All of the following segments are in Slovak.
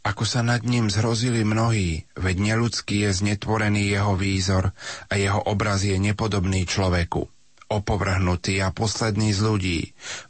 Ako sa nad ním zhrozili mnohí, veď neludský je znetvorený jeho výzor a jeho obraz je nepodobný človeku. Opovrhnutý a posledný z ľudí,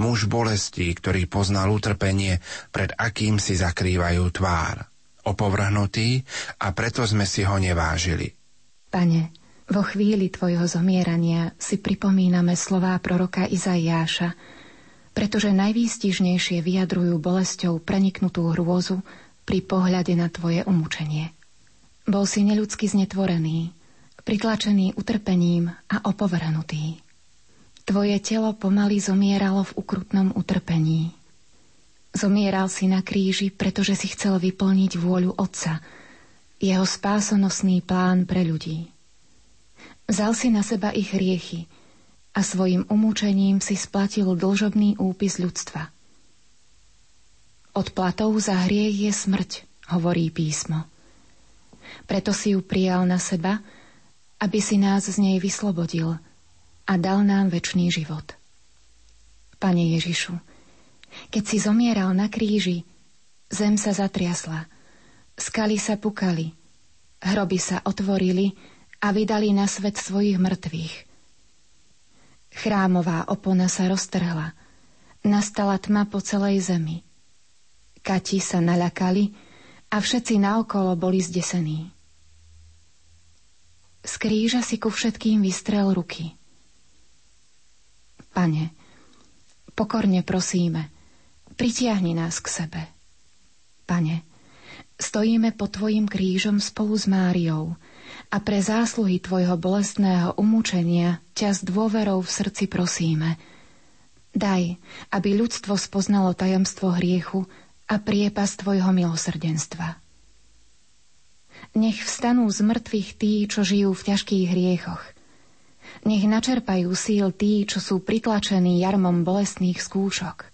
muž bolestí, ktorý poznal utrpenie, pred akým si zakrývajú tvár. Opovrhnutý a preto sme si ho nevážili. Pane, vo chvíli tvojho zomierania si pripomíname slová proroka Izaiáša, pretože najvýstižnejšie vyjadrujú bolesťou preniknutú hrôzu, pri pohľade na tvoje umúčenie. Bol si neľudsky znetvorený, pritlačený utrpením a opovrhnutý. Tvoje telo pomaly zomieralo v ukrutnom utrpení. Zomieral si na kríži, pretože si chcel vyplniť vôľu Otca, jeho spásonosný plán pre ľudí. Vzal si na seba ich hriechy a svojim umúčením si splatil dlžobný úpis ľudstva – Odplatou za hriech je smrť, hovorí písmo. Preto si ju prijal na seba, aby si nás z nej vyslobodil a dal nám väčší život. Pane Ježišu, keď si zomieral na kríži, zem sa zatriasla, skaly sa pukali, hroby sa otvorili a vydali na svet svojich mŕtvych. Chrámová opona sa roztrhla, nastala tma po celej zemi. Kati sa naľakali a všetci naokolo boli zdesení. Z kríža si ku všetkým vystrel ruky. Pane, pokorne prosíme, pritiahni nás k sebe. Pane, stojíme pod Tvojim krížom spolu s Máriou a pre zásluhy Tvojho bolestného umúčenia ťa s dôverou v srdci prosíme. Daj, aby ľudstvo spoznalo tajomstvo hriechu a priepas Tvojho milosrdenstva. Nech vstanú z mŕtvych tí, čo žijú v ťažkých hriechoch. Nech načerpajú síl tí, čo sú pritlačení jarmom bolestných skúšok.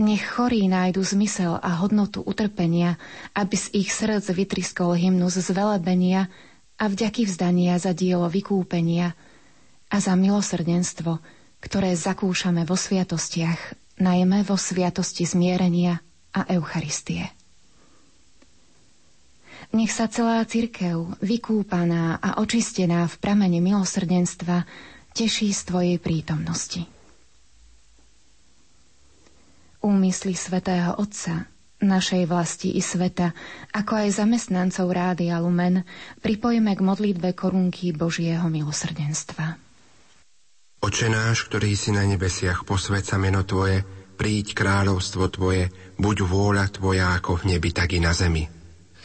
Nech chorí nájdu zmysel a hodnotu utrpenia, aby z ich srdc vytriskol hymnus zvelebenia a vďaky vzdania za dielo vykúpenia a za milosrdenstvo, ktoré zakúšame vo sviatostiach najmä vo sviatosti zmierenia a Eucharistie. Nech sa celá cirkev, vykúpaná a očistená v pramene milosrdenstva, teší z Tvojej prítomnosti. Úmysly svätého Otca, našej vlasti i sveta, ako aj zamestnancov Rádia Lumen, pripojme k modlitbe korunky Božieho milosrdenstva. Oče náš, ktorý si na nebesiach, posved sa meno Tvoje, príď kráľovstvo Tvoje, buď vôľa Tvoja ako v nebi, tak i na zemi.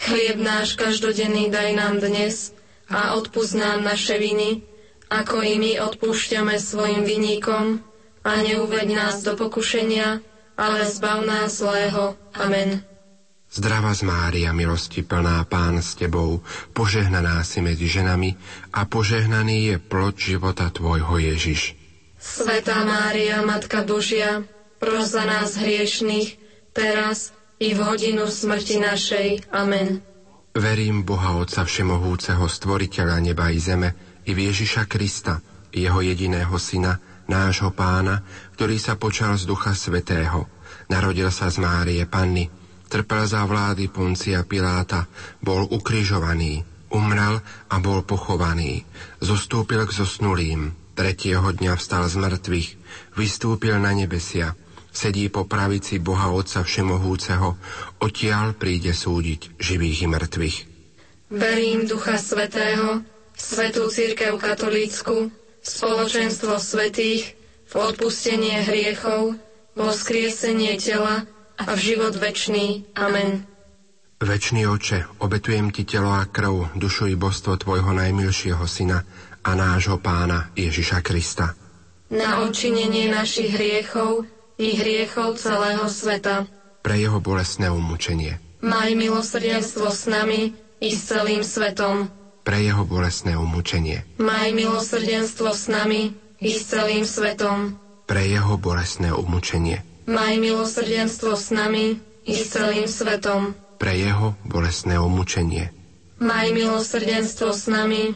Chlieb náš každodenný daj nám dnes a odpúsť nám naše viny, ako i my odpúšťame svojim viníkom a neuveď nás do pokušenia, ale zbav nás zlého. Amen. Zdravá z Mária, milosti plná Pán s Tebou, požehnaná si medzi ženami a požehnaný je plod života Tvojho Ježiš. Svetá Mária, Matka Božia, pros za nás hriešných, teraz i v hodinu smrti našej. Amen. Verím Boha Otca Všemohúceho, Stvoriteľa neba i zeme, i v Ježiša Krista, Jeho jediného Syna, nášho Pána, ktorý sa počal z Ducha Svetého. Narodil sa z Márie Panny, Trpel za vlády Poncia Piláta, bol ukrižovaný, umrel a bol pochovaný. Zostúpil k zosnulým, tretieho dňa vstal z mŕtvych, vystúpil na nebesia, sedí po pravici Boha Otca Všemohúceho, odtiaľ príde súdiť živých i mŕtvych. Verím Ducha Svetého, Svetú Církev Katolícku, spoločenstvo svetých, v odpustenie hriechov, vo skriesenie tela a v život večný. Amen. Večný oče, obetujem ti telo a krv, dušu i božstvo tvojho najmilšieho syna a nášho pána Ježiša Krista. Na odčinenie našich hriechov i hriechov celého sveta. Pre jeho bolestné umúčenie. Maj milosrdenstvo s nami i s celým svetom pre jeho bolesné umúčenie. Maj milosrdenstvo s nami i s celým svetom. Pre jeho bolesné umúčenie. Maj milosrdenstvo s nami i s celým svetom. Pre jeho bolesné umúčenie. Maj milosrdenstvo s nami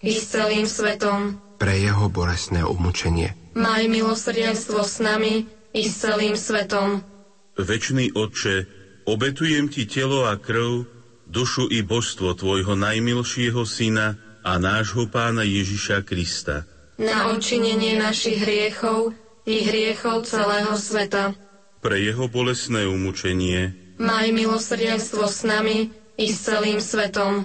i s celým svetom. Pre jeho bolesné umúčenie. Maj milosrdenstvo s nami i s celým svetom. Večný Otče, obetujem Ti telo a krv, dušu i božstvo Tvojho najmilšieho Syna a nášho Pána Ježiša Krista. Na odčinenie našich hriechov i hriechov celého sveta. Pre jeho bolesné umúčenie, Maj milosrdenstvo s nami i s celým svetom.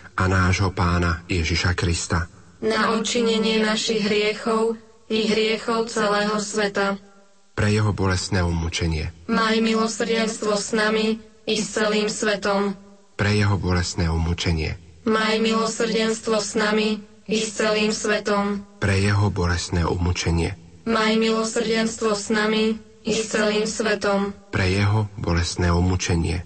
a nášho pána Ježiša Krista. Na odčinenie našich hriechov i hriechov celého sveta. Pre jeho bolesné umúčenie. Maj milosrdenstvo s nami i s celým svetom. Pre jeho bolesné umúčenie. Maj milosrdenstvo s nami i s celým svetom. Pre jeho bolesné umúčenie. Maj milosrdenstvo s nami i s celým svetom. Pre jeho bolesné umúčenie.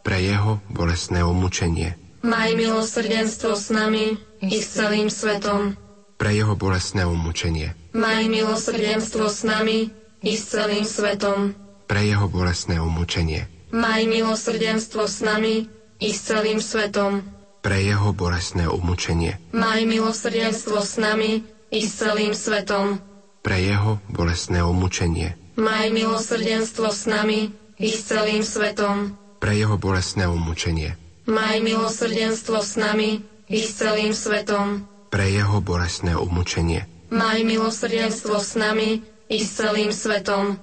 Pre jeho bolestné umúčenie. Maj milosrdenstvo s nami i s celým svetom. Pre jeho bolestné umúčenie. Maj milosrdenstvo s nami i s celým svetom. Pre jeho bolestné umúčenie. Maj milosrdenstvo s nami i s celým svetom. Pre jeho bolestné umúčenie. Maj milosrdenstvo s nami i s celým svetom. Pre jeho bolestné umúčenie. Maj milosrdenstvo s nami i s celým svetom. Pre jeho bolestné umúčenie. Maj milosrdenstvo s nami i s celým svetom. Pre jeho bolestné umúčenie. Maj milosrdenstvo s nami i s celým svetom.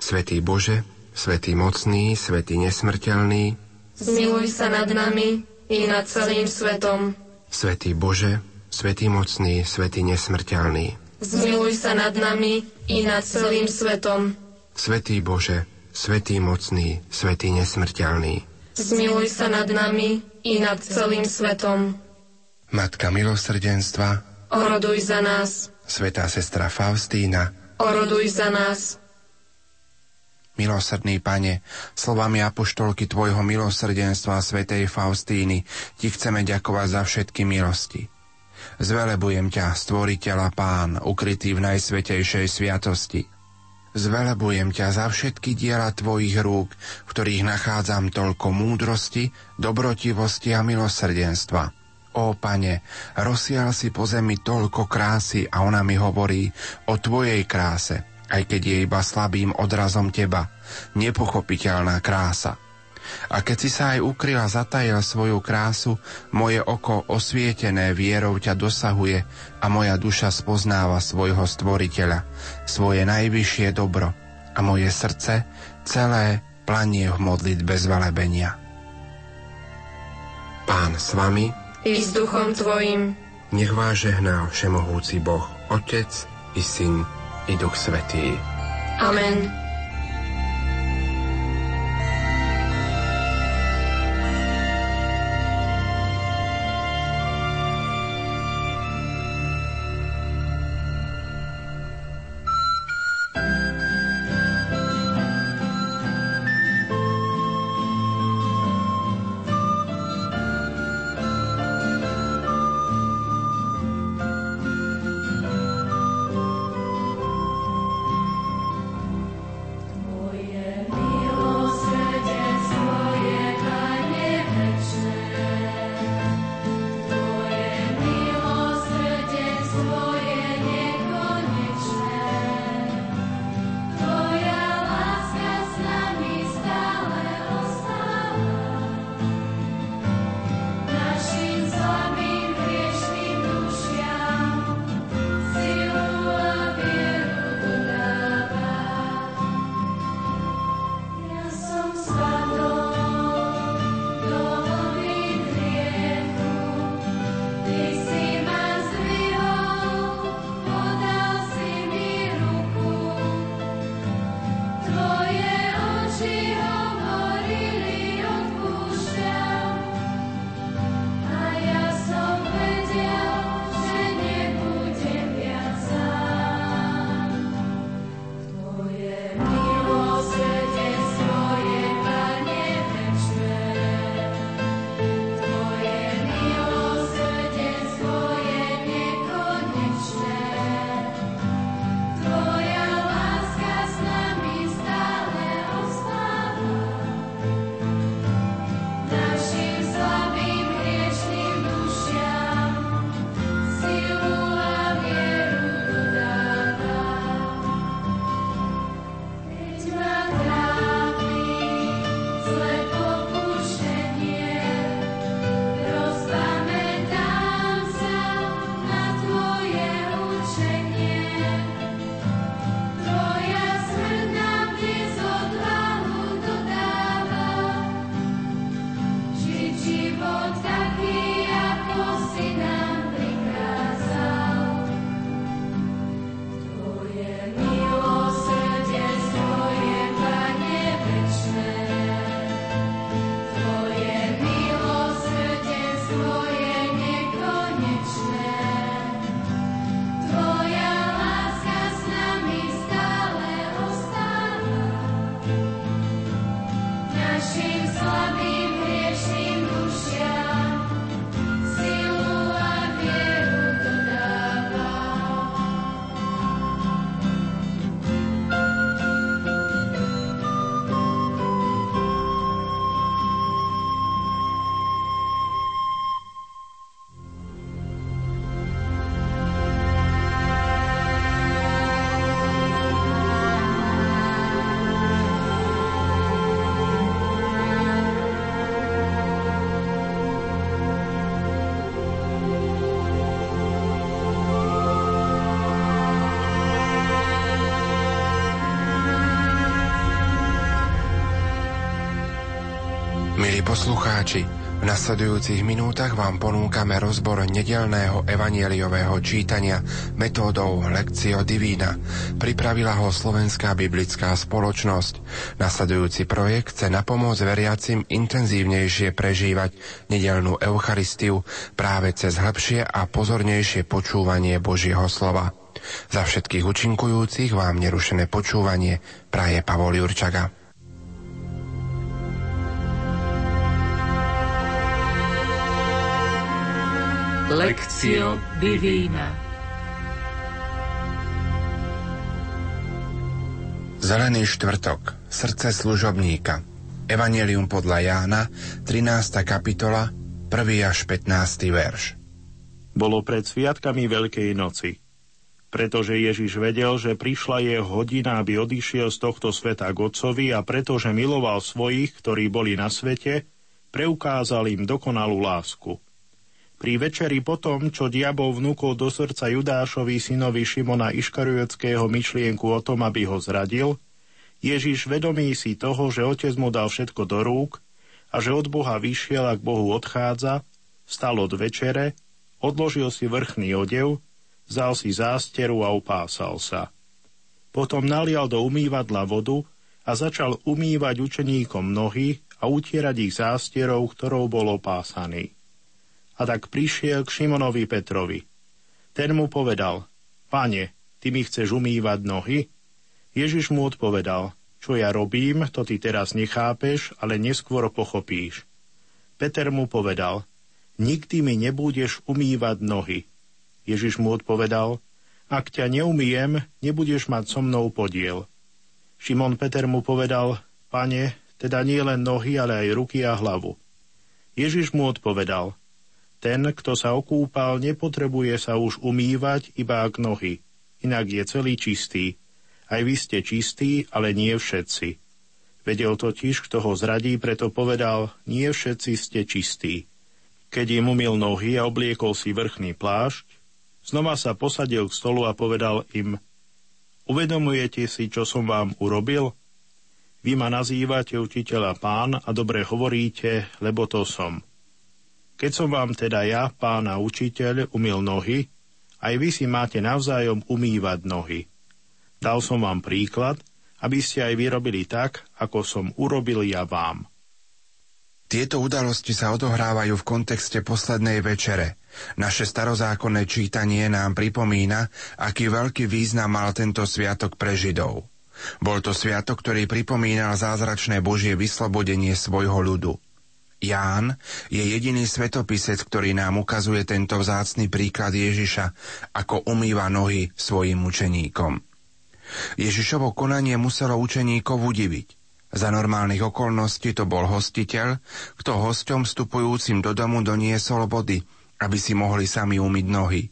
Svetý Bože, Svetý mocný, Svetý nesmrteľný, Zmiluj sa nad nami i nad celým svetom. Svetý Bože, Svetý mocný, Svetý nesmrteľný, Zmiluj sa nad nami i nad celým svetom. Svetý Bože, Svetý mocný, Svetý nesmrteľný, Zmiluj sa nad nami i nad celým svetom. Matka milosrdenstva, Oroduj za nás. Svetá sestra Faustína, Oroduj za nás. Milosrdný Pane, slovami apoštolky Tvojho milosrdenstva svätej Faustíny Ti chceme ďakovať za všetky milosti. Zvelebujem ťa, stvoriteľa Pán, ukrytý v najsvetejšej sviatosti. Zvelebujem ťa za všetky diela Tvojich rúk, v ktorých nachádzam toľko múdrosti, dobrotivosti a milosrdenstva. Ó, Pane, rozsial si po zemi toľko krásy a ona mi hovorí o Tvojej kráse, aj keď je iba slabým odrazom Teba, nepochopiteľná krása. A keď si sa aj ukryl a zatajil svoju krásu, moje oko osvietené vierou ťa dosahuje a moja duša spoznáva svojho stvoriteľa, svoje najvyššie dobro a moje srdce celé planie v modlitbe zvelebenia. Pán s vami, I s duchom tvojim. nech vás žehná všemohúci Boh, Otec i Syn i Duch Svetý. Amen. Milí poslucháči, v nasledujúcich minútach vám ponúkame rozbor nedelného evanieliového čítania metódou Lectio Divina. Pripravila ho Slovenská biblická spoločnosť. Nasledujúci projekt chce napomôcť veriacim intenzívnejšie prežívať nedelnú Eucharistiu práve cez hĺbšie a pozornejšie počúvanie Božieho slova. Za všetkých účinkujúcich vám nerušené počúvanie praje Pavol Jurčaga. Lectio Divina Zelený štvrtok Srdce služobníka Evangelium podľa Jána 13. kapitola 1. až 15. verš Bolo pred sviatkami Veľkej noci. Pretože Ježiš vedel, že prišla jeho hodina, aby odišiel z tohto sveta k Otcovi a pretože miloval svojich, ktorí boli na svete, preukázal im dokonalú lásku – pri večeri potom, čo diabol vnúkol do srdca Judášovi synovi Šimona Iškariotského myšlienku o tom, aby ho zradil, Ježiš vedomí si toho, že otec mu dal všetko do rúk a že od Boha vyšiel a k Bohu odchádza, stal od večere, odložil si vrchný odev, vzal si zásteru a upásal sa. Potom nalial do umývadla vodu a začal umývať učeníkom nohy a utierať ich zástierou, ktorou bol opásaný a tak prišiel k Šimonovi Petrovi. Ten mu povedal, Pane, ty mi chceš umývať nohy? Ježiš mu odpovedal, čo ja robím, to ty teraz nechápeš, ale neskôr pochopíš. Peter mu povedal, nikdy mi nebudeš umývať nohy. Ježiš mu odpovedal, ak ťa neumiem, nebudeš mať so mnou podiel. Šimon Peter mu povedal, pane, teda nie len nohy, ale aj ruky a hlavu. Ježiš mu odpovedal, ten, kto sa okúpal, nepotrebuje sa už umývať iba ak nohy, inak je celý čistý. Aj vy ste čistí, ale nie všetci. Vedel totiž, kto ho zradí, preto povedal, nie všetci ste čistí. Keď im umil nohy a obliekol si vrchný plášť, znova sa posadil k stolu a povedal im, uvedomujete si, čo som vám urobil? Vy ma nazývate učiteľa pán a dobre hovoríte, lebo to som. Keď som vám teda ja, pána učiteľ, umil nohy, aj vy si máte navzájom umývať nohy. Dal som vám príklad, aby ste aj vyrobili tak, ako som urobil ja vám. Tieto udalosti sa odohrávajú v kontexte poslednej večere. Naše starozákonné čítanie nám pripomína, aký veľký význam mal tento sviatok pre Židov. Bol to sviatok, ktorý pripomínal zázračné Božie vyslobodenie svojho ľudu. Ján je jediný svetopisec, ktorý nám ukazuje tento vzácny príklad Ježiša, ako umýva nohy svojim učeníkom. Ježišovo konanie muselo učeníkov udiviť. Za normálnych okolností to bol hostiteľ, kto hosťom vstupujúcim do domu doniesol vody, aby si mohli sami umyť nohy.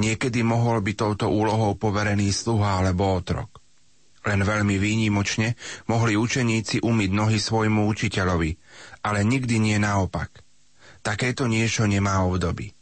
Niekedy mohol by touto úlohou poverený sluha alebo otrok. Len veľmi výnimočne mohli učeníci umyť nohy svojmu učiteľovi, ale nikdy nie naopak. Takéto niečo nemá obdoby.